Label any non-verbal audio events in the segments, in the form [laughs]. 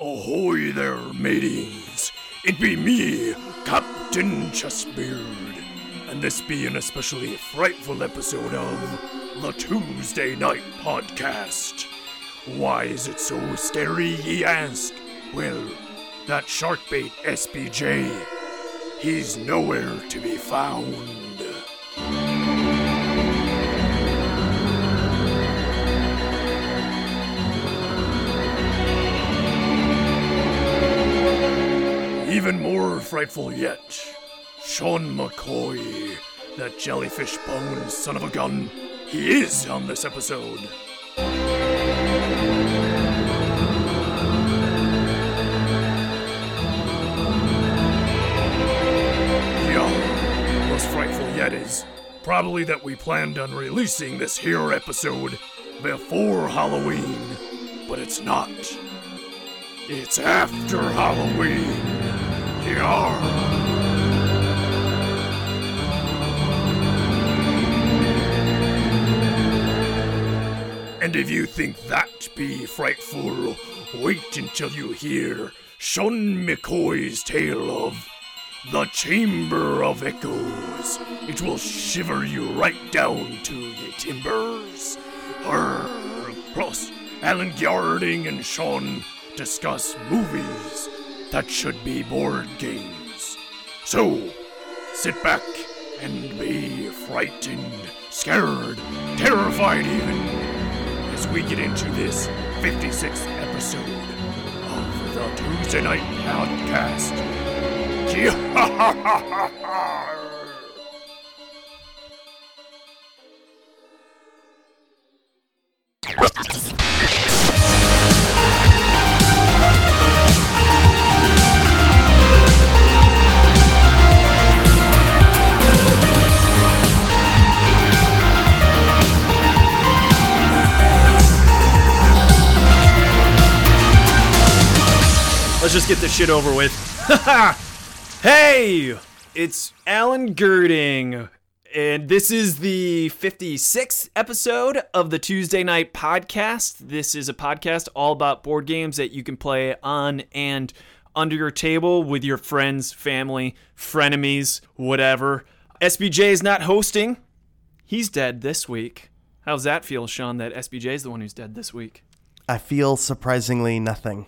Ahoy there, mateys! It be me, Captain Chessbeard, and this be an especially frightful episode of the Tuesday Night Podcast. Why is it so scary, ye ask? Well, that sharkbait SBJ, he's nowhere to be found. Even more frightful yet, Sean McCoy, that jellyfish bone son of a gun, he is on this episode. Yeah, most frightful yet is probably that we planned on releasing this here episode before Halloween, but it's not. It's after Halloween. Yeah. And if you think that be frightful, wait until you hear Sean McCoy's tale of the Chamber of Echoes. It will shiver you right down to your timbers. Arr, plus, Alan Gerding and Sean discuss movies that should be board games. So, sit back and be frightened, scared, terrified even, as we get into this 56th episode of the Tuesday Night Podcast. Let's [laughs] just get this shit over with. [laughs] hey, it's Alan Gerding, and this is the 56th episode of the Tuesday Night Podcast. This is a podcast all about board games that you can play on and under your table with your friends, family, frenemies, whatever. SBJ is not hosting. He's dead this week. How's that feel, Sean, that SBJ is the one who's dead this week? I feel surprisingly nothing.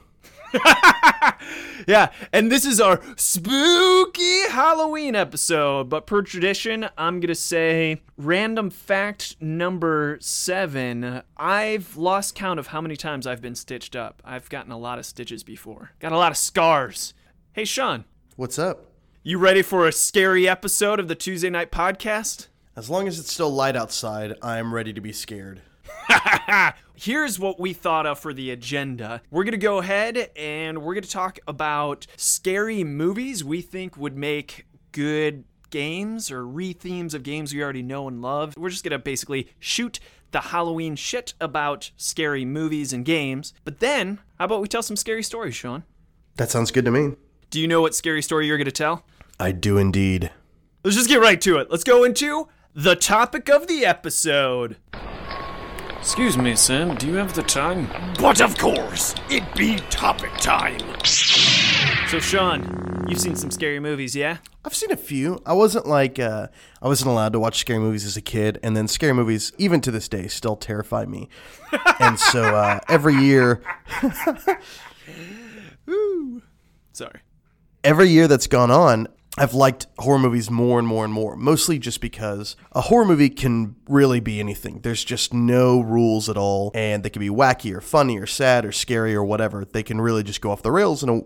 [laughs] [laughs] Yeah, and this is our spooky Halloween episode. But per tradition, I'm going to say random fact number seven. I've lost count of how many times I've been stitched up. I've gotten a lot of stitches before, got a lot of scars. Hey, Sean, What's up? you ready for a scary episode of the Tuesday Night Podcast? As long as it's still light outside, I'm ready to be scared. [laughs] Here's what we thought of for the agenda. We're going to go ahead and we're going to talk about scary movies we think would make good games or re-themes of games we already know and love. We're just going to basically shoot the Halloween shit about scary movies and games. But then, how about we tell some scary stories, Sean? That sounds good to me. Do you know what scary story you're going to tell? I do indeed. Let's just get right to it. Let's go into the topic of the episode. Excuse me, Sam. Do you have the time? But of course, it be topic time. So, Sean, you've seen some scary movies, yeah? I've seen a few. I wasn't like uh, I wasn't allowed to watch scary movies as a kid, and then scary movies, even to this day, still terrify me. [laughs] and so uh, every year, Sorry. every year that's gone on, I've liked horror movies more and more and more, mostly just because a horror movie can really be anything. There's just no rules at all, and they can be wacky or funny or sad or scary or whatever. They can really just go off the rails in a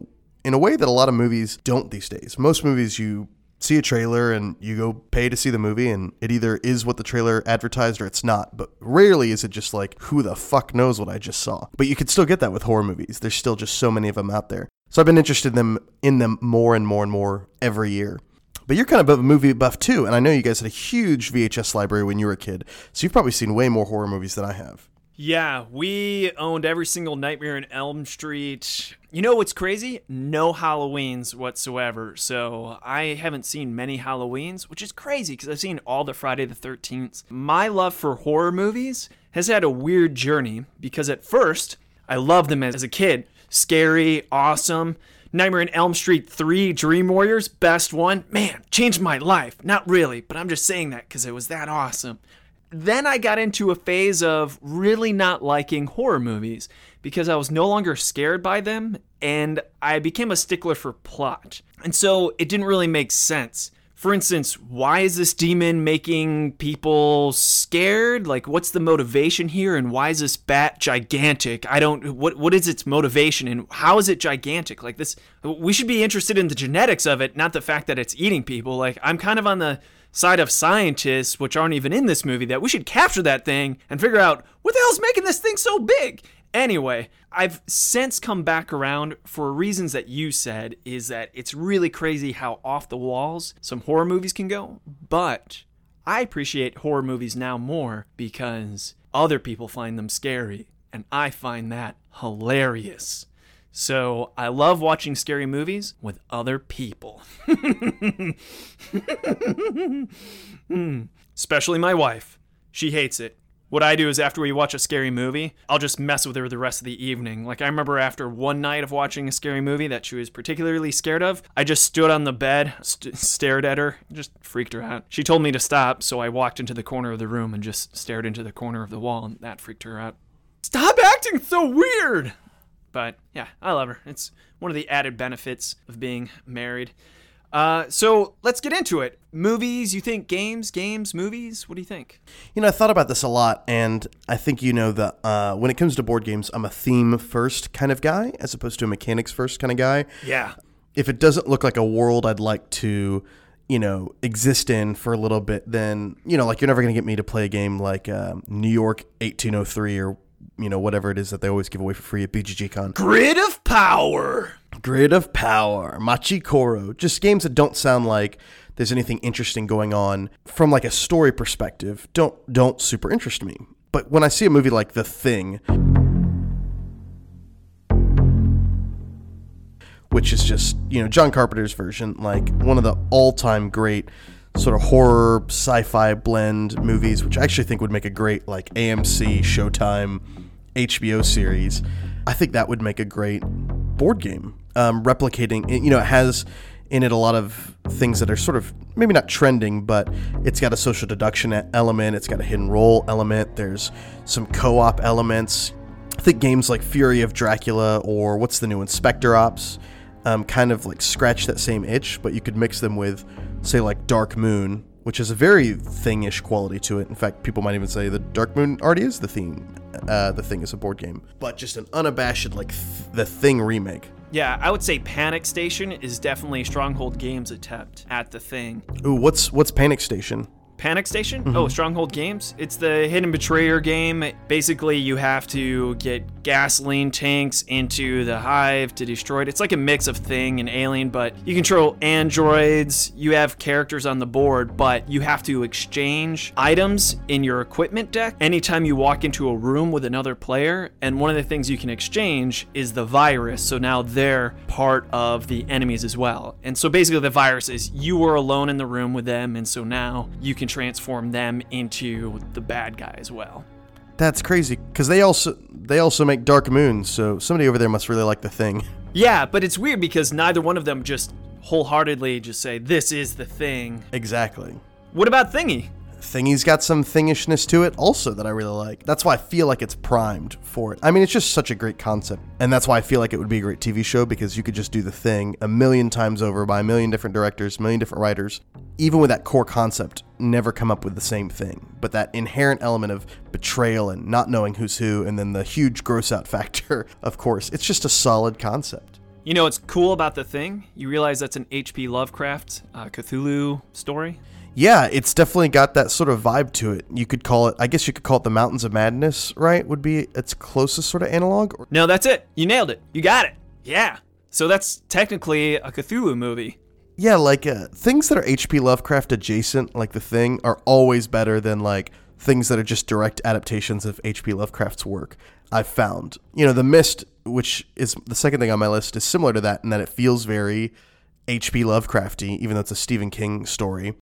in a way that a lot of movies don't these days. Most movies you see a trailer and you go pay to see the movie and it either is what the trailer advertised or it's not. But rarely is it just like who the fuck knows what I just saw. But you can still get that with horror movies. There's still just so many of them out there. So I've been interested in them in them more and more and more every year. But you're kind of a movie buff too, and I know you guys had a huge VHS library when you were a kid, so you've probably seen way more horror movies than I have. Yeah, we owned every single Nightmare in Elm Street. You know what's crazy? No Halloweens whatsoever. So I haven't seen many Halloweens, which is crazy because I've seen all the Friday the 13th. My love for horror movies has had a weird journey because at first, I loved them as a kid. Scary, awesome. Nightmare on Elm Street 3 Dream Warriors, best one. Man, changed my life. Not really, but I'm just saying that because it was that awesome. Then I got into a phase of really not liking horror movies because I was no longer scared by them and I became a stickler for plot. And so it didn't really make sense. For instance, why is this demon making people scared? Like what's the motivation here and why is this bat gigantic? I don't what what is its motivation and how is it gigantic? Like this we should be interested in the genetics of it, not the fact that it's eating people. Like I'm kind of on the side of scientists, which aren't even in this movie, that we should capture that thing and figure out what the hell's making this thing so big. Anyway, I've since come back around for reasons that you said is that it's really crazy how off the walls some horror movies can go, but I appreciate horror movies now more because other people find them scary and I find that hilarious. So I love watching scary movies with other people. [laughs] Hmm. Especially my wife. She hates it. What I do is after we watch a scary movie, I'll just mess with her the rest of the evening. Like I remember after one night of watching a scary movie that she was particularly scared of, I just stood on the bed, st- stared at her, just freaked her out. She told me to stop, so I walked into the corner of the room and just stared into the corner of the wall, and that freaked her out. Stop acting so weird! But yeah, I love her. It's one of the added benefits of being married. Uh, so let's get into it. Movies, you think games, games, movies? What do you think? You know, I thought about this a lot, and I think you know that uh, when it comes to board games, I'm a theme first kind of guy as opposed to a mechanics first kind of guy. Yeah. If it doesn't look like a world I'd like to, you know, exist in for a little bit, then, you know, like you're never going to get me to play a game like uh, New York 1803 or, you know, whatever it is that they always give away for free at BGG Con. Grid of Power. Grid of Power, Machi Koro, just games that don't sound like there's anything interesting going on from like a story perspective. Don't don't super interest me. But when I see a movie like The Thing, which is just, you know, John Carpenter's version, like one of the all-time great sort of horror sci-fi blend movies, which I actually think would make a great like AMC, Showtime, HBO series. I think that would make a great board game. Um, replicating, you know, it has in it a lot of things that are sort of maybe not trending, but it's got a social deduction element, it's got a hidden role element, there's some co op elements. I think games like Fury of Dracula or what's the new Inspector Ops, um, kind of like scratch that same itch, but you could mix them with, say, like Dark Moon, which has a very thing-ish quality to it. In fact, people might even say the Dark Moon already is the theme. Uh, the thing is a board game, but just an unabashed like th- the Thing remake. Yeah, I would say Panic Station is definitely Stronghold Games' attempt at the thing. Ooh, what's what's Panic Station? Panic Station? Mm-hmm. Oh, Stronghold Games. It's the hidden betrayer game. Basically, you have to get gasoline tanks into the hive to destroy it. It's like a mix of Thing and Alien, but you control androids. You have characters on the board, but you have to exchange items in your equipment deck anytime you walk into a room with another player. And one of the things you can exchange is the virus. So now they're part of the enemies as well. And so basically, the virus is you were alone in the room with them, and so now you can transform them into the bad guy as well. That's crazy because they also they also make Dark Moon, so somebody over there must really like the thing. [laughs] Yeah, but it's weird because neither one of them just wholeheartedly just say this is the thing. Exactly. What about Thingy? Thingy's got some thingishness to it also that I really like. That's why I feel like it's primed for it. I mean, it's just such a great concept. And that's why I feel like it would be a great TV show because you could just do the thing a million times over by a million different directors, a million different writers. Even with that core concept, never come up with the same thing. But that inherent element of betrayal and not knowing who's who, and then the huge gross out [laughs] factor, of course, it's just a solid concept. You know what's cool about the thing? You realize that's an H.P. Lovecraft uh, Cthulhu story. Yeah, it's definitely got that sort of vibe to it. You could call it, I guess you could call it the Mountains of Madness, right? Would be its closest sort of analog. No, that's it. You nailed it. You got it. Yeah. So that's technically a Cthulhu movie. Yeah, like uh, things that are H.P. Lovecraft adjacent, like The Thing, are always better than like things that are just direct adaptations of H.P. Lovecraft's work. I've found, you know, The Mist, which is the second thing on my list, is similar to that in that it feels very H.P. Lovecrafty, even though it's a Stephen King story.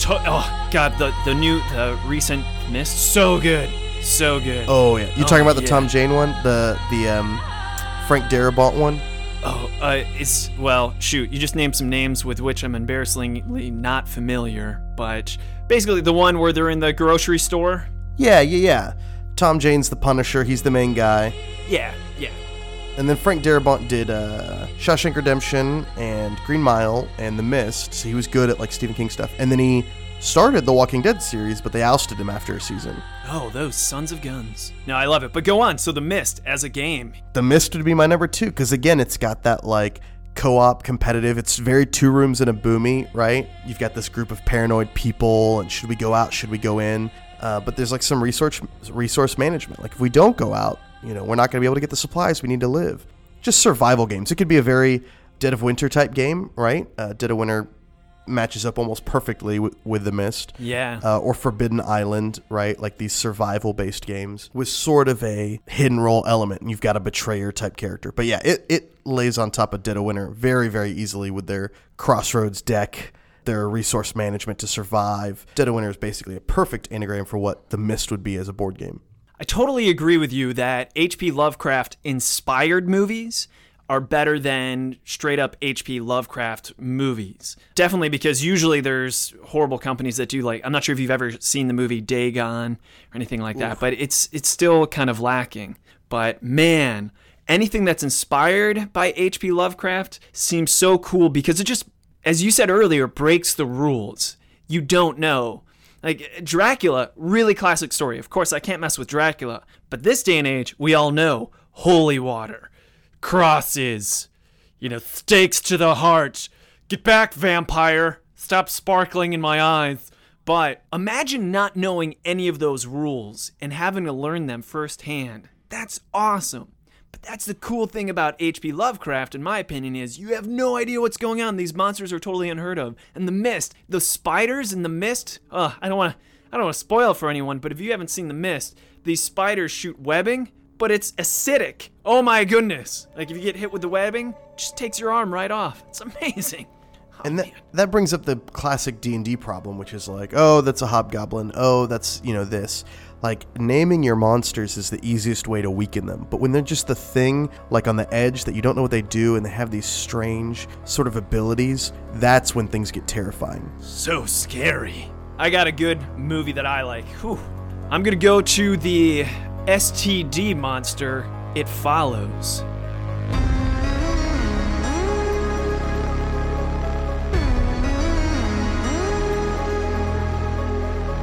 To- oh God, the the new the recent Mist, so good, so good. Oh yeah, you talking about the yeah. Tom Jane one, the the um, Frank Darabont one? Oh, uh, it's well, shoot. You just named some names with which I'm embarrassingly not familiar, but basically the one where they're in the grocery store. Yeah, yeah, yeah. Tom Jane's the Punisher. He's the main guy. Yeah. And then Frank Darabont did uh, Shawshank Redemption and Green Mile and The Mist. So he was good at like Stephen King stuff. And then he started the Walking Dead series, but they ousted him after a season. Oh, those sons of guns. No, I love it. But go on. So the Mist as a game. The Mist would be my number two because again, it's got that like co-op competitive. It's very two rooms and a boomy, right? You've got this group of paranoid people, and should we go out? Should we go in? Uh, but there's like some resource resource management. Like if we don't go out, you know, we're not going to be able to get the supplies we need to live. Just survival games. It could be a very Dead of Winter type game, right? Uh, Dead of Winter matches up almost perfectly with, with the Mist Yeah. uh, or Forbidden Island, right? Like these survival based games with sort of a hidden role element. And you've got a betrayer type character. But yeah, it, it lays on top of Dead of Winter very, very easily with their Crossroads deck, their resource management to survive. Dead of Winter is basically a perfect anagram for what The Mist would be as a board game. I totally agree with you that H.P. Lovecraft inspired movies are better than straight up H.P. Lovecraft movies. Definitely because usually there's horrible companies that do like I'm not sure if you've ever seen the movie Dagon or anything like that, but it's it's still kind of lacking. But man, anything that's inspired by H.P. Lovecraft seems so cool because it just as you said earlier breaks the rules. You don't know like Dracula, really classic story. Of course, I can't mess with Dracula, but this day and age, we all know holy water, crosses, you know, stakes to the heart. Get back, vampire. Stop sparkling in my eyes. But imagine not knowing any of those rules and having to learn them firsthand. That's awesome. But that's the cool thing about H.P. Lovecraft, in my opinion, is you have no idea what's going on. These monsters are totally unheard of. And the mist, the spiders in the mist. Ugh, I don't want to. I don't want to spoil for anyone, but if you haven't seen the mist, these spiders shoot webbing, but it's acidic. Oh my goodness! Like if you get hit with the webbing, it just takes your arm right off. It's amazing. Oh, and that, man. that brings up the classic D&D problem, which is like, oh, that's a hobgoblin. Oh, that's, you know, this. Like, naming your monsters is the easiest way to weaken them. But when they're just the thing, like on the edge, that you don't know what they do, and they have these strange sort of abilities, that's when things get terrifying. So scary. I got a good movie that I like. Whew. I'm gonna go to the STD monster. It follows.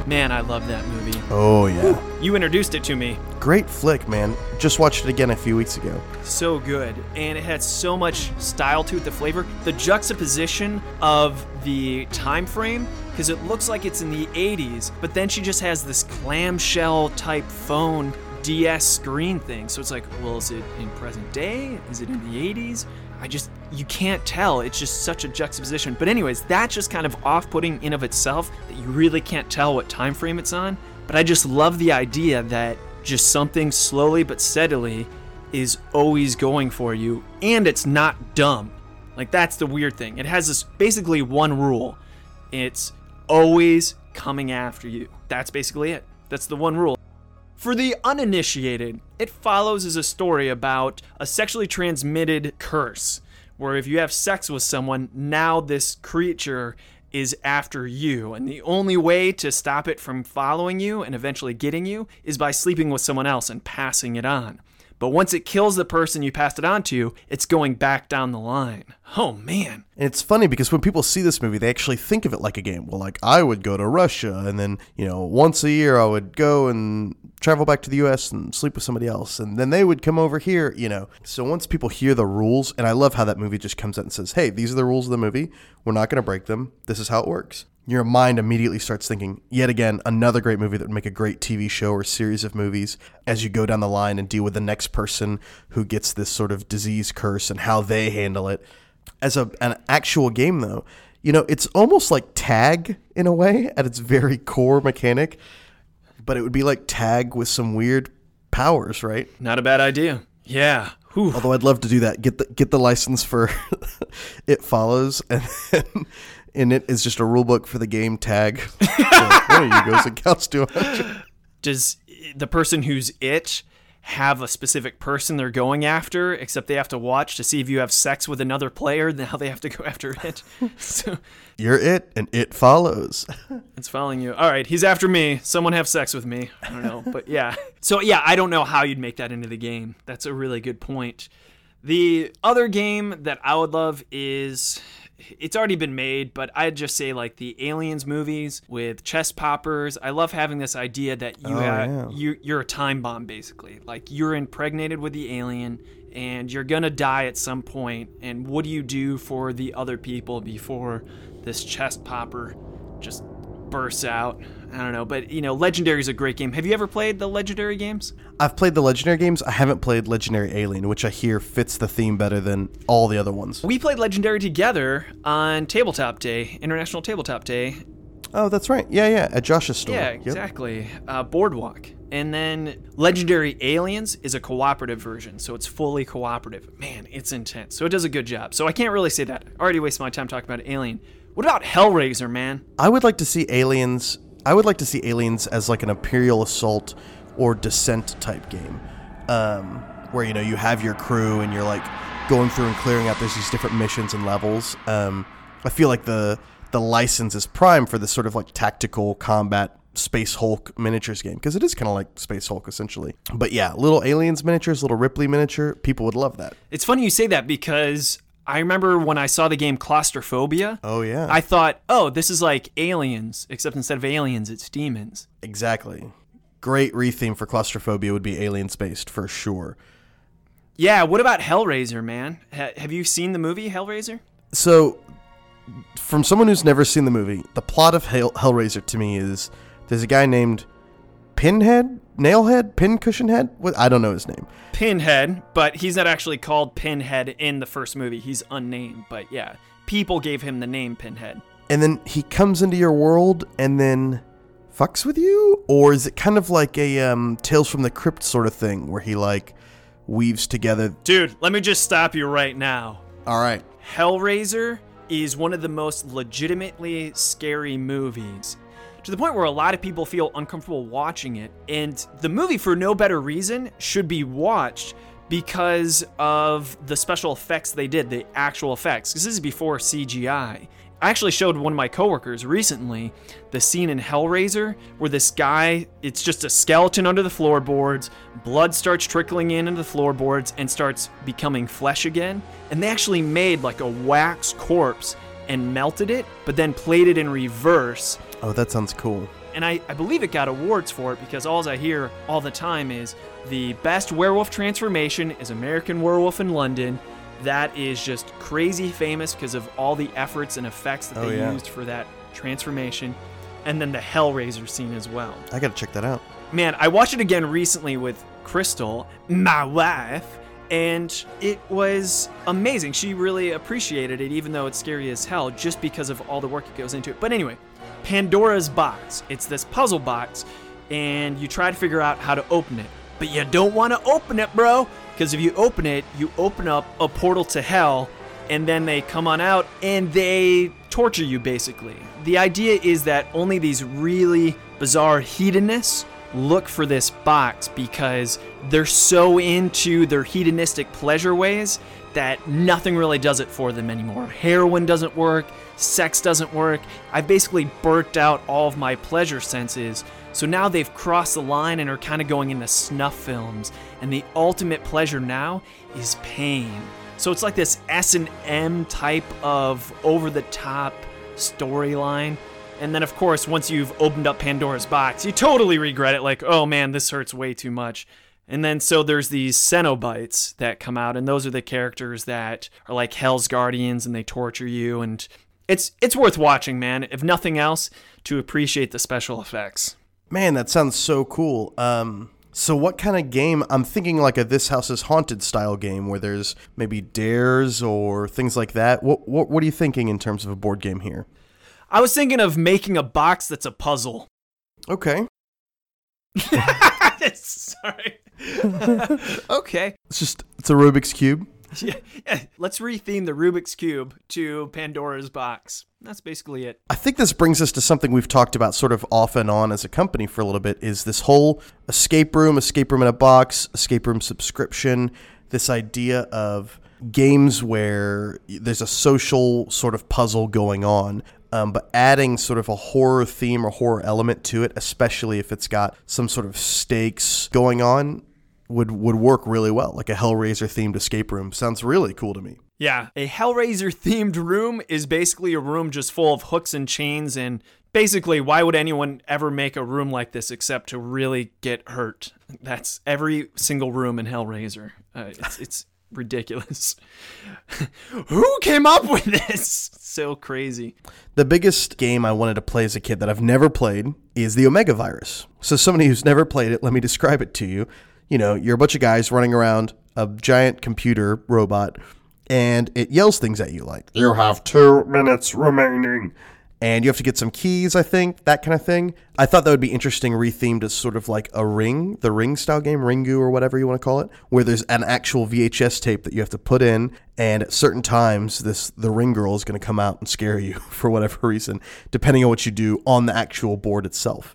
Man, I love that movie. Oh, yeah. You introduced it to me. Great flick, man. Just watched it again a few weeks ago. so good and it had so much style to it the flavor the juxtaposition of the time frame because it looks like it's in the 80s but then she just has this clamshell type phone ds screen thing so it's like well is it in present day is it in the 80s i just you can't tell it's just such a juxtaposition but anyways that's just kind of off-putting in of itself that you really can't tell what time frame it's on but i just love the idea that just something slowly but steadily is always going for you and it's not dumb. Like that's the weird thing. It has this basically one rule. It's always coming after you. That's basically it. That's the one rule. For the uninitiated, It Follows is a story about a sexually transmitted curse where if you have sex with someone, now this creature is after you. And the only way to stop it from following you and eventually getting you is by sleeping with someone else and passing it on. But once it kills the person you passed it on to, it's going back down the line. Oh man. And it's funny because when people see this movie, they actually think of it like a game. Well, like I would go to Russia, and then you know once a year I would go and travel back to the U.S. and sleep with somebody else, and then they would come over here. You know, so once people hear the rules, and I love how that movie just comes out and says, "Hey, these are the rules of the movie. We're not going to break them. This is how it works." Your mind immediately starts thinking, yet again, another great movie that would make a great TV show or series of movies as you go down the line and deal with the next person who gets this sort of disease curse and how they handle it as a an actual game though you know it's almost like tag in a way at its very core mechanic but it would be like tag with some weird powers right Not a bad idea. Yeah. Whew. although i'd love to do that get the get the license for [laughs] it follows [laughs] and then in it is just a rule book for the game tag. so, one of you goes and counts to 100. Does the person who's it have a specific person they're going after, except they have to watch to see if you have sex with another player, now they have to go [laughs] after it. so You're it, and it follows. it's following you. All right, he's after me. Someone have sex with me. I don't know, but yeah. So yeah, I don't know how you'd make that into the game. That's a really good point. The other game that I would love is it's already been made, but I'd just say like the Aliens movies with chest poppers. I love having this idea that you Oh, have yeah. you you're a time bomb basically. Like you're impregnated with the alien and you're going to die at some point and what do you do for the other people before this chest popper just bursts out? I don't know, but you know, Legendary is a great game. Have you ever played the Legendary games? I've played the Legendary games. I haven't played Legendary Alien, which I hear fits the theme better than all the other ones. We played Legendary together on Tabletop Day, International Tabletop Day. Oh, that's right. Yeah, yeah. At Josh's store. Yeah, Yep. exactly. Uh, Boardwalk. And then Legendary Aliens is a cooperative version, so it's fully cooperative. Man, it's intense. So it does a good job. So I can't really say that. I already wasted my time talking about Alien. What about Hellraiser, man? I would like to see aliens. I would like to see aliens as like an Imperial Assault or Descent type game, um, where you know you have your crew and you're like going through and clearing out. There's these different missions and levels. Um, I feel like the the license is prime for this sort of like tactical combat Space Hulk miniatures game because it is kind of like Space Hulk essentially. But yeah, little aliens miniatures, little Ripley miniature. People would love that. It's funny you say that because I remember when I saw the game Claustrophobia. Oh yeah, I thought, oh, this is like aliens, except instead of aliens, it's demons. exactly. Great retheme for claustrophobia would be aliens based for sure. Yeah, what about Hellraiser, man? Ha- have you seen the movie Hellraiser? So, from someone who's never seen the movie, the plot of Hell- Hellraiser to me is there's a guy named Pinhead, Nailhead, Pincushionhead. What I don't know his name. Pinhead, but he's not actually called Pinhead in the first movie. He's unnamed, but yeah, people gave him the name Pinhead. And then he comes into your world and then fucks with you, or is it kind of like a um, Tales from the Crypt sort of thing where he like weaves together? Dude, let me just stop you right now. All right, Hellraiser is one of the most legitimately scary movies. To the point where a lot of people feel uncomfortable watching it. And the movie, for no better reason, should be watched because of the special effects they did, the actual effects. Because this is before CGI. I actually showed one of my coworkers recently the scene in Hellraiser where this guy, it's just a skeleton under the floorboards, blood starts trickling in into the floorboards and starts becoming flesh again. And they actually made like a wax corpse and melted it, but then played it in reverse. Oh that sounds cool. And I, I believe it got awards for it because all I hear all the time is the best werewolf transformation is American Werewolf in London. That is just crazy famous because of all the efforts and effects that Oh, they yeah. used for that transformation. And then the Hellraiser scene as well. I gotta check that out. Man, I watched it again recently with Crystal, my wife, and it was amazing. She really appreciated it, even though it's scary as hell, just because of all the work that goes into it. But anyway, Pandora's box. It's this puzzle box, and you try to figure out how to open it. But you don't want to open it, bro, because if you open it, you open up a portal to hell, and then they come on out and they torture you, basically. The idea is that only these really bizarre hedonists look for this box because they're so into their hedonistic pleasure ways that nothing really does it for them anymore. Heroin doesn't work, sex doesn't work. I basically burnt out all of my pleasure senses. So now they've crossed the line and are kind of going into snuff films. And the ultimate pleasure now is pain. So it's like this S&M type of over the top storyline. And then, of course, once you've opened up Pandora's box, you totally regret it. Like, oh man, this hurts way too much. And then, so there's these Cenobites that come out, and those are the characters that are like Hell's Guardians, and they torture you. And it's it's worth watching, man. If nothing else, to appreciate the special effects. Man, that sounds so cool. Um, so what kind of game? I'm thinking like a This House is Haunted style game where there's maybe dares or things like that. What what what are you thinking in terms of a board game here? I was thinking of making a box that's a puzzle. Okay, [laughs] [laughs] Sorry. [laughs] okay. it's just it's a Rubik's cube. Yeah, yeah. Let's retheme the Rubik's Cube to Pandora's Box. That's basically it. I think this brings us to something we've talked about sort of off and on as a company for a little bit is this whole escape room, escape room in a box, escape room subscription, this idea of games where there's a social sort of puzzle going on. Um, but adding sort of a horror theme or horror element to it, especially if it's got some sort of stakes going on, would would work really well. Like a Hellraiser themed escape room sounds really cool to me. Yeah, a Hellraiser themed room is basically a room just full of hooks and chains and basically why would anyone ever make a room like this except to really get hurt? That's every single room in Hellraiser. Uh, it's it's ridiculous. [laughs] Who came up with this? [laughs] So crazy. The biggest game I wanted to play as a kid that I've never played is the Omega Virus. So, somebody who's never played it, let me describe it to you. You know, you're a bunch of guys running around a giant computer robot, and it yells things at you like, You have two minutes remaining. And you have to get some keys, I think, that kind of thing. I thought that would be interesting, rethemed as sort of like a ring, the ring style game, Ringu or whatever you want to call it, where there's an actual VHS tape that you have to put in, and at certain times, this the ring girl is going to come out and scare you [laughs] for whatever reason, depending on what you do on the actual board itself.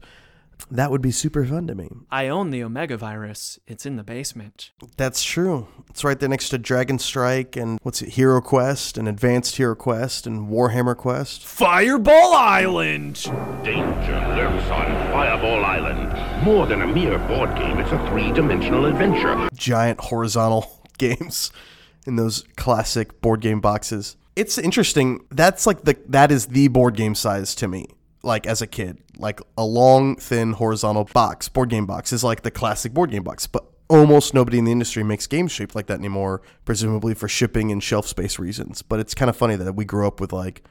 That would be super fun to me. I own the Omega virus. It's in the basement. That's true. It's right there next to Dragon Strike and what's it, Hero Quest and Advanced Hero Quest and Warhammer Quest. Fireball Island! Danger lurks on Fireball Island. More than a mere board game, it's a three dimensional adventure. giant horizontal [laughs] games in those classic board game boxes. It's interesting. That's like the that is the board game size to me. Like as a kid, like a long, thin, horizontal box, board game box is like the classic board game box. But almost nobody in the industry makes games shaped like that anymore, presumably for shipping and shelf space reasons. But it's kind of funny that we grew up with like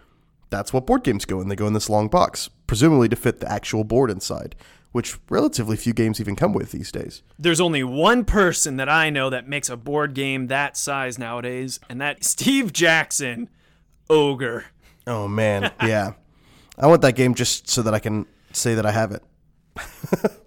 that's what board games go in. They go in this long box, presumably to fit the actual board inside, which relatively few games even come with these days. There's only one person that I know that makes a board game that size nowadays, and that's Steve Jackson, Ogre. Oh man, yeah. I want that game just so that I can say that I have it. [laughs]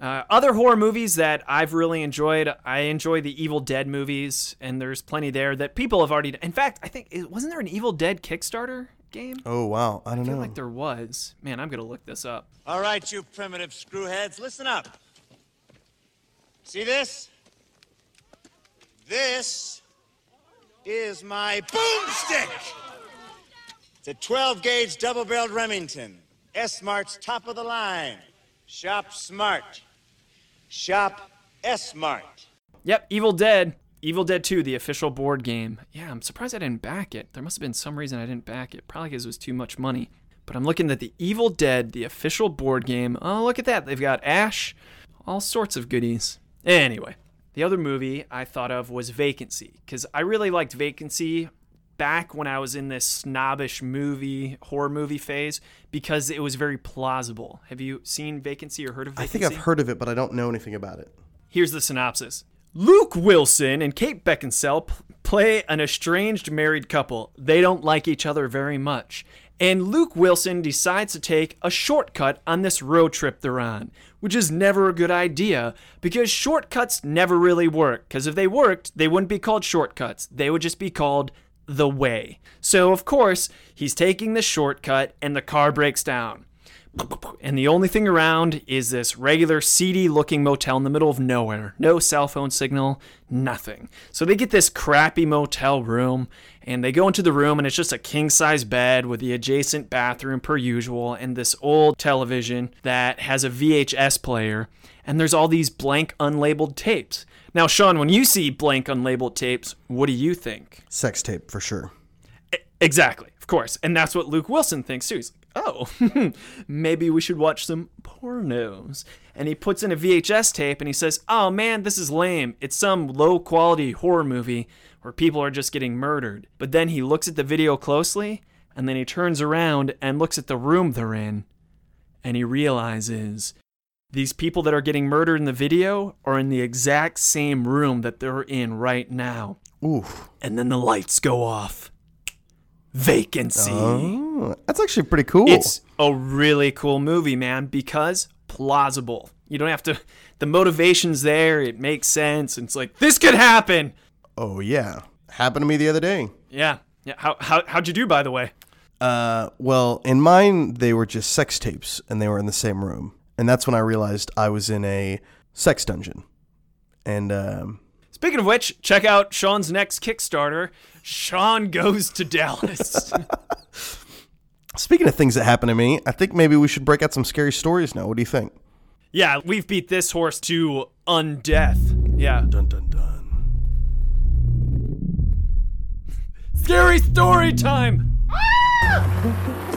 Uh, other horror movies that I've really enjoyed, I enjoy the Evil Dead movies, and there's plenty there that people have already. In fact, I think wasn't there an Evil Dead Kickstarter game? Oh wow, I don't I feel know. like there was. Man, I'm gonna look this up. All right, you primitive screwheads, listen up. See this? This is my boomstick. It's a 12 gauge double barreled Remington. S Mart's top of the line. Shop smart. Shop S Mart. Yep, Evil Dead. Evil Dead 2, the official board game. Yeah, I'm surprised I didn't back it. There must have been some reason I didn't back it. Probably because it was too much money. But I'm looking at the Evil Dead, the official board game. Oh, look at that. They've got Ash, all sorts of goodies. Anyway, the other movie I thought of was Vacancy, because I really liked Vacancy back when I was in this snobbish movie, horror movie phase, because it was very plausible. Have you seen Vacancy or heard of I think I've heard of it, but I don't know anything about it. Here's the synopsis. Luke Wilson and Kate Beckinsale play an estranged married couple. They don't like each other very much. And Luke Wilson decides to take a shortcut on this road trip they're on, which is never a good idea because shortcuts never really work. Because if they worked, they wouldn't be called shortcuts, they would just be called the way. So, of course, he's taking the shortcut and the car breaks down. And the only thing around is this regular seedy looking motel in the middle of nowhere. No cell phone signal, nothing. So they get this crappy motel room and they go into the room and it's just a king size bed with the adjacent bathroom per usual and this old television that has a VHS player. And there's all these blank unlabeled tapes. Now, Sean, when you see blank unlabeled tapes, what do you think? Sex tape for sure. Exactly, of course. And that's what Luke Wilson thinks too. He's like, oh, [laughs] maybe we should watch some pornos. And he puts in a VHS tape and he says, oh man, this is lame. It's some low quality horror movie where people are just getting murdered. But then he looks at the video closely and then he turns around and looks at the room they're in and he realizes these people that are getting murdered in the video are in the exact same room that they're in right now. Ooh, And then the lights go off. Vacancy. oh, that's actually pretty cool. It's a really cool movie, man, because plausible. You don't have to, the motivation's there, it makes sense. And it's like, this could happen. Oh yeah, happened to me the other day. Yeah. Yeah. How, how, how'd you do, by the way? Uh, well, in mine they were just sex tapes, and they were in the same room, and that's when I realized I was in a sex dungeon. And um, Speaking of which, check out Sean's next Kickstarter. Sean goes to Dallas. [laughs] speaking of things that happened to me, I think maybe we should break out some scary stories now. What do you think? yeah, we've beat this horse to undeath. Yeah. Dun dun dun. Scary story time! [laughs]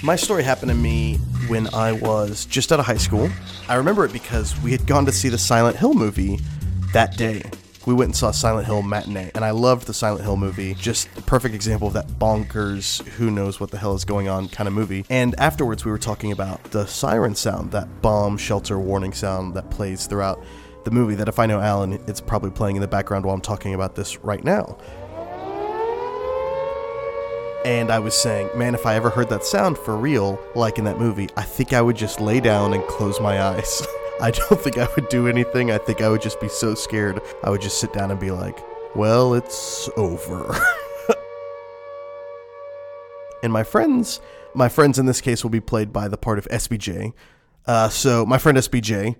My story happened to me when I was just out of high school. I remember it because we had gone to see the Silent Hill movie that day. We went and saw Silent Hill matinee, and I loved the Silent Hill movie. Just a perfect example of that bonkers, who knows what the hell is going on kind of movie. And afterwards, we were talking about the siren sound, that bomb shelter warning sound that plays throughout the movie. That if I know Alan, it's probably playing in the background while I'm talking about this right now. And I was saying, man, if I ever heard that sound for real, like in that movie, I think I would just lay down and close my eyes. [laughs] I don't think I would do anything. I think I would just be so scared. I would just sit down and be like, well, it's over. [laughs] and my friends, my friends in this case will be played by the part of SBJ. Uh, so my friend SBJ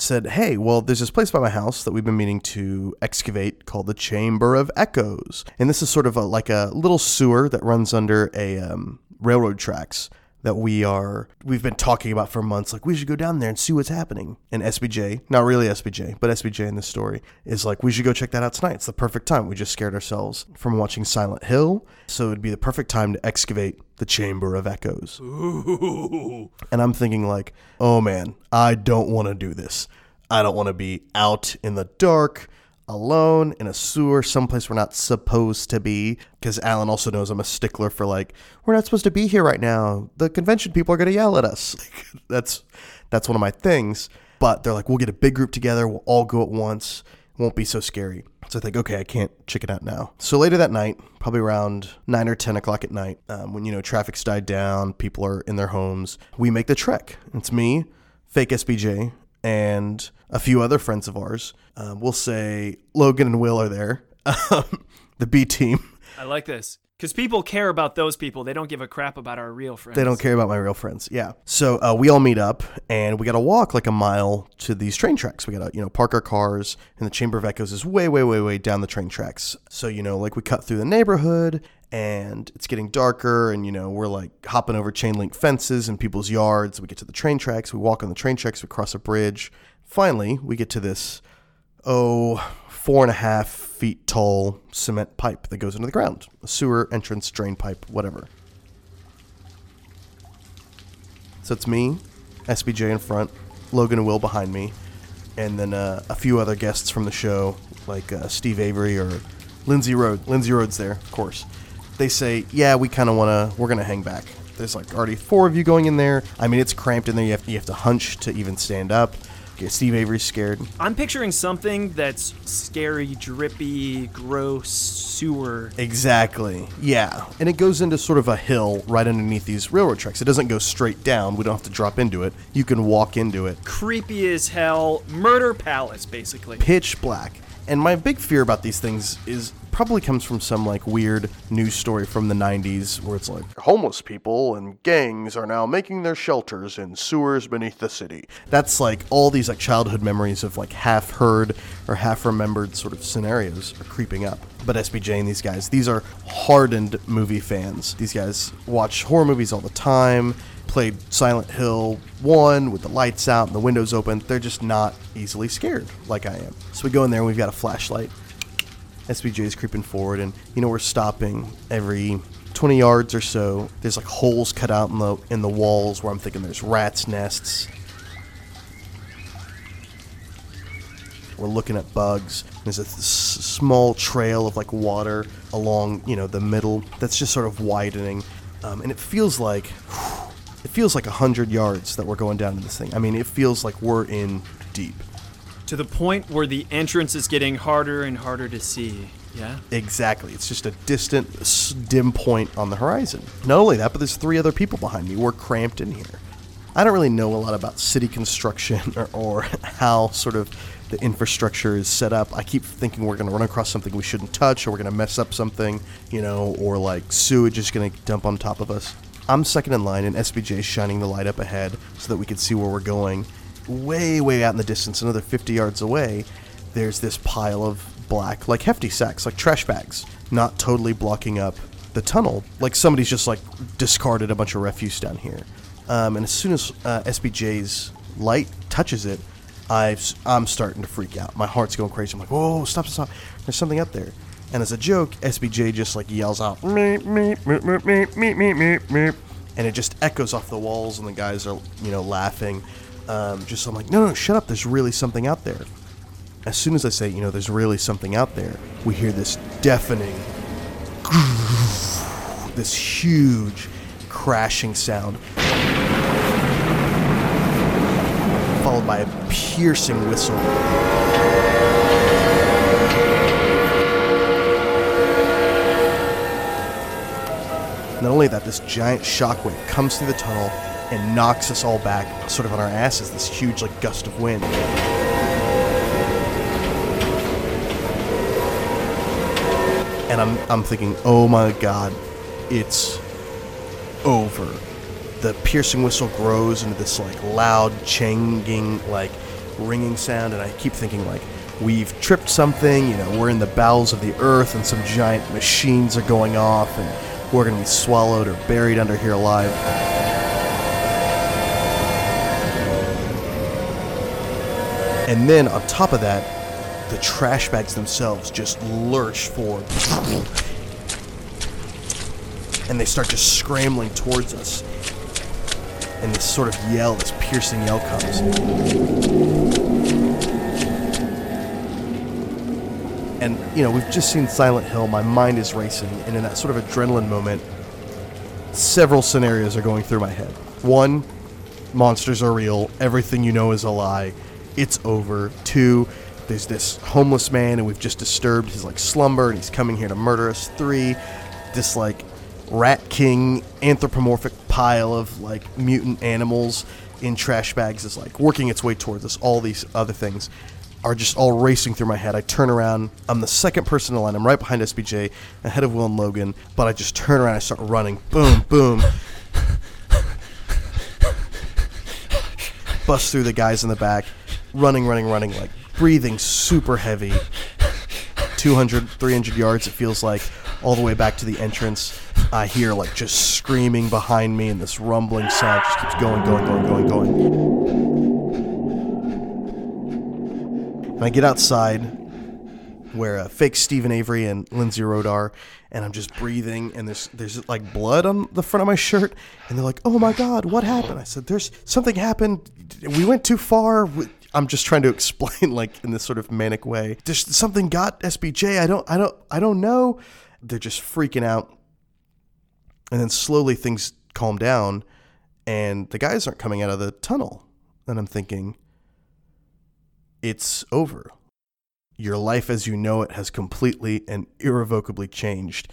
said, Hey, well, there's this place by my house that we've been meaning to excavate called the Chamber of Echoes. And this is sort of a, like a little sewer that runs under a um, railroad tracks that we are we've been talking about for months like we should go down there and see what's happening. And sbj not really sbj but sbj in this story is like we should go check that out tonight. It's the perfect time. We just scared ourselves from watching silent hill. So it'd be the perfect time to excavate the chamber of echoes. Ooh. and I'm thinking like, oh man, I don't want to do this. I don't want to be out in the dark, alone in a sewer, someplace we're not supposed to be. Because Alan also knows I'm a stickler for like, we're not supposed to be here right now. The convention people are gonna yell at us. [laughs] that's that's one of my things. But they're like, we'll get a big group together. We'll all go at once. It won't be so scary. So I think, okay, I can't chicken out now. So later that night, probably around nine or ten o'clock at night, um, when you know traffic's died down, people are in their homes, we make the trek. It's me, fake SBJ, and a few other friends of ours. Um, we'll say Logan and Will are there. [laughs] Um, the B team. I like this. Because people care about those people. They don't give a crap about our real friends. They don't care about my real friends. Yeah. So uh, we all meet up and we got to walk like a mile to these train tracks. We got to, you know, park our cars and the Chamber of Echoes is way, way, way, way down the train tracks. So, you know, like we cut through the neighborhood and it's getting darker and, you know, we're like hopping over chain link fences and people's yards. We get to the train tracks. We walk on the train tracks. We cross a bridge. Finally, we get to this, oh, four and a half feet tall cement pipe that goes into the ground. A sewer entrance drain pipe, whatever. So it's me, SBJ in front, Logan and Will behind me, and then uh, a few other guests from the show, like uh, Steve Avery or Lindsay Road. Lindsay Road's there, of course. They say, yeah, we kind of want to, we're to hang back. There's like already four of you going in there. I mean, it's cramped in there. You have, you have to hunch to even stand up. Steve Avery's scared. I'm picturing something that's scary, drippy, gross, sewer. Exactly. Yeah. And it goes into sort of a hill right underneath these railroad tracks. It doesn't go straight down. We don't have to drop into it. You can walk into it. Creepy as hell. Murder palace, basically. Pitch black. And my big fear about these things is probably comes from some like weird news story from the 90s where it's like homeless people and gangs are now making their shelters in sewers beneath the city. That's like all these like childhood memories of like half heard or half remembered sort of scenarios are creeping up. But SBJ and these guys, these are hardened movie fans. These guys watch horror movies all the time played Silent Hill 1 with the lights out and the windows open, they're just not easily scared like I am. So we go in there and we've got a flashlight. SBJ is creeping forward, and you know we're stopping every 20 yards or so. There's like holes cut out in the in the walls where I'm thinking there's rats' nests. We're looking at bugs. There's a th- small trail of like water along, you know, the middle that's just sort of widening, um, and it feels like it feels like a hundred yards that we're going down to this thing. I mean, it feels like we're in deep. To the point where the entrance is getting harder and harder to see. Yeah. Exactly. It's just a distant, dim point on the horizon. Not only that, but there's three other people behind me. We're cramped in here. I don't really know a lot about city construction or, [laughs] or how sort of the infrastructure is set up. I keep thinking we're going to run across something we shouldn't touch, or we're going to mess up something, you know, or like sewage is going to dump on top of us. I'm second in line, and SBJ is shining the light up ahead so that we can see where we're going. Way, way out in the distance, another 50 yards away, there's this pile of black, like hefty sacks, like trash bags, not totally blocking up the tunnel. Like somebody's just like discarded a bunch of refuse down here. Um, and as soon as uh, SBJ's light touches it, I've, I'm starting to freak out. My heart's going crazy. I'm like, whoa, stop, stop. There's something up there. And as a joke, SBJ just like yells out, meep, meep, meep, meep, meep, meep, meep, meep. And it just echoes off the walls, and the guys are, you know, laughing. Um, just I'm like, no, no, shut up. There's really something out there. As soon as I say, you know, there's really something out there, we hear this deafening, this huge crashing sound, followed by a piercing whistle. Not only that, this giant shockwave comes through the tunnel and knocks us all back, sort of on our asses, this huge like gust of wind. and I'm I'm thinking, oh my god, it's over. The piercing whistle grows into this like loud changing, like ringing sound, and I keep thinking like we've tripped something. You know, we're in the bowels of the earth, and some giant machines are going off, and we're gonna be swallowed or buried under here alive. And then on top of that, the trash bags themselves just lurch forward. And they start just scrambling towards us. And this sort of yell, this piercing yell comes. And, you know, we've just seen Silent Hill. My mind is racing. And in that sort of adrenaline moment, several scenarios are going through my head. One, monsters are real. Everything you know is a lie. It's over. Two, there's this homeless man and we've just disturbed his like slumber and he's coming here to murder us. Three, this like rat king anthropomorphic pile of like mutant animals in trash bags is like working its way towards us. All these other things are just all racing through my head. I turn around. I'm the second person in line. I'm right behind SBJ, ahead of Will and Logan. But I just turn around. I start running. Boom, boom. Bust through the guys in the back. Running, running, running. Like breathing super heavy. 200, 300 yards, it feels like, all the way back to the entrance. I hear like just screaming behind me, and this rumbling sound just keeps going, going, going, going, going. And I get outside where uh, fake Stephen Avery and Lindsay Road are, and I'm just breathing, and there's there's like blood on the front of my shirt, and they're like, "Oh my God, what happened?" I said, "There's something happened. We went too far." I'm just trying to [laughs] explain, like in this sort of manic way. There's something got SBJ. I don't, I don't, I don't know. They're just freaking out, and then slowly things calm down, and the guys aren't coming out of the tunnel, and I'm thinking, it's over. Your life as you know it has completely and irrevocably changed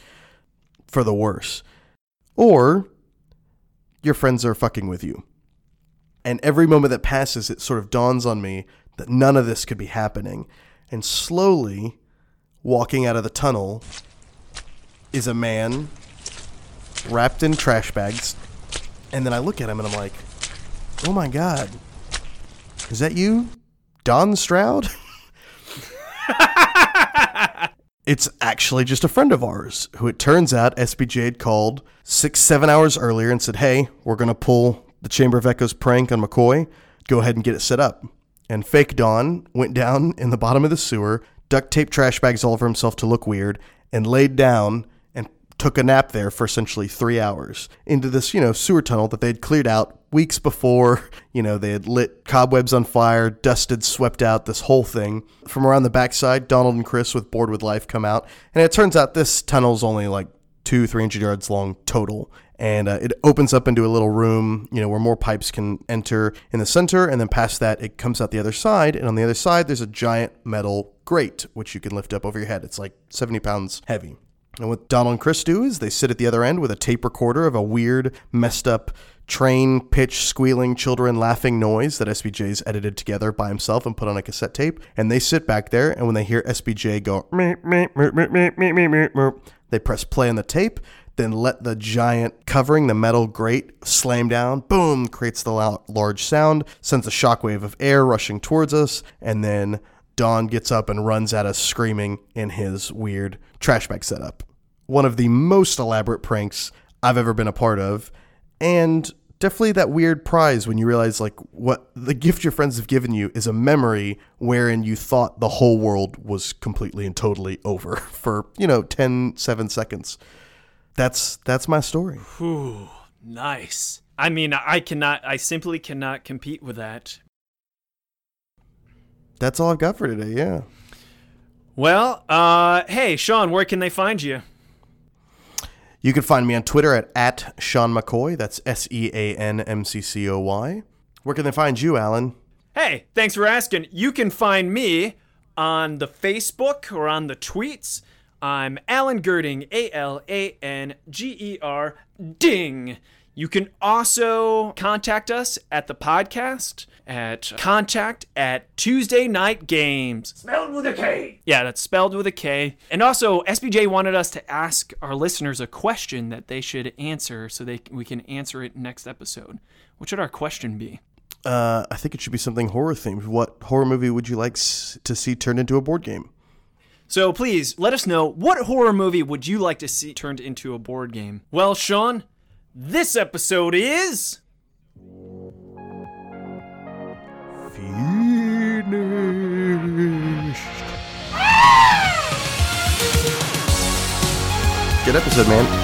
for the worse. Or your friends are fucking with you. And every moment that passes, it sort of dawns on me that none of this could be happening. And slowly, walking out of the tunnel, is a man wrapped in trash bags. And then I look at him and I'm like, oh my God, is that you? Don Stroud? [laughs] it's actually just a friend of ours who it turns out SBJ had called six, seven hours earlier and said, Hey, we're going to pull the Chamber of Echoes prank on McCoy. Go ahead and get it set up. And fake Don went down in the bottom of the sewer, duct taped trash bags all over himself to look weird, and laid down and took a nap there for essentially three hours into this, you know, sewer tunnel that they'd cleared out weeks before. You know, they had lit cobwebs on fire, dusted, swept out this whole thing. From around the backside, Donald and Chris with Bored with Life come out. And it turns out this tunnel's only like two, three hundred yards long total. and uh, it opens up into a little room, you know, where more pipes can enter in the center, and then past that, it comes out the other side, and on the other side, there's a giant metal grate which you can lift up over your head. It's like 70 pounds heavy. And what Donald and Chris do is they sit at the other end with a tape recorder of a weird, messed up train pitch squealing children laughing noise that SBJ's edited together by himself and put on a cassette tape. And they sit back there, and when they hear SBJ go, meep, meep, meep, meep, meep, meep, meep, they press play on the tape, then let the giant covering the metal grate slam down. Boom! Creates the loud, large sound, sends a shockwave of air rushing towards us, and then Don gets up and runs at us screaming in his weird trash bag setup. One of the most elaborate pranks I've ever been a part of and definitely that weird prize when you realize like what the gift your friends have given you is a memory wherein you thought the whole world was completely and totally over [laughs] for, you know, 10 7 seconds. That's that's my story. Ooh, nice. I mean, I cannot, I simply cannot compete with that. That's all I've got for today. Yeah. Well, uh, hey, Sean, where can they find you? You can find me on Twitter at, at Sean McCoy. That's S E A N M C C O Y. Where can they find you, Alan? Hey, thanks for asking. You can find me on the Facebook or on the tweets. I'm Alan Gerding, A L A N G E R Ding. You can also contact us at the podcast at contact at Tuesday Knight Games. Spelled with a K. Yeah, that's spelled with a K. And also, SBJ wanted us to ask our listeners a question that they should answer so they we can answer it next episode. What should our question be? Uh, I think it should be something horror themed. What horror movie would you like s- to see turned into a board game? So please let us know what horror movie would you like to see turned into a board game? Well, Sean, this episode is Finished. Good episode, man.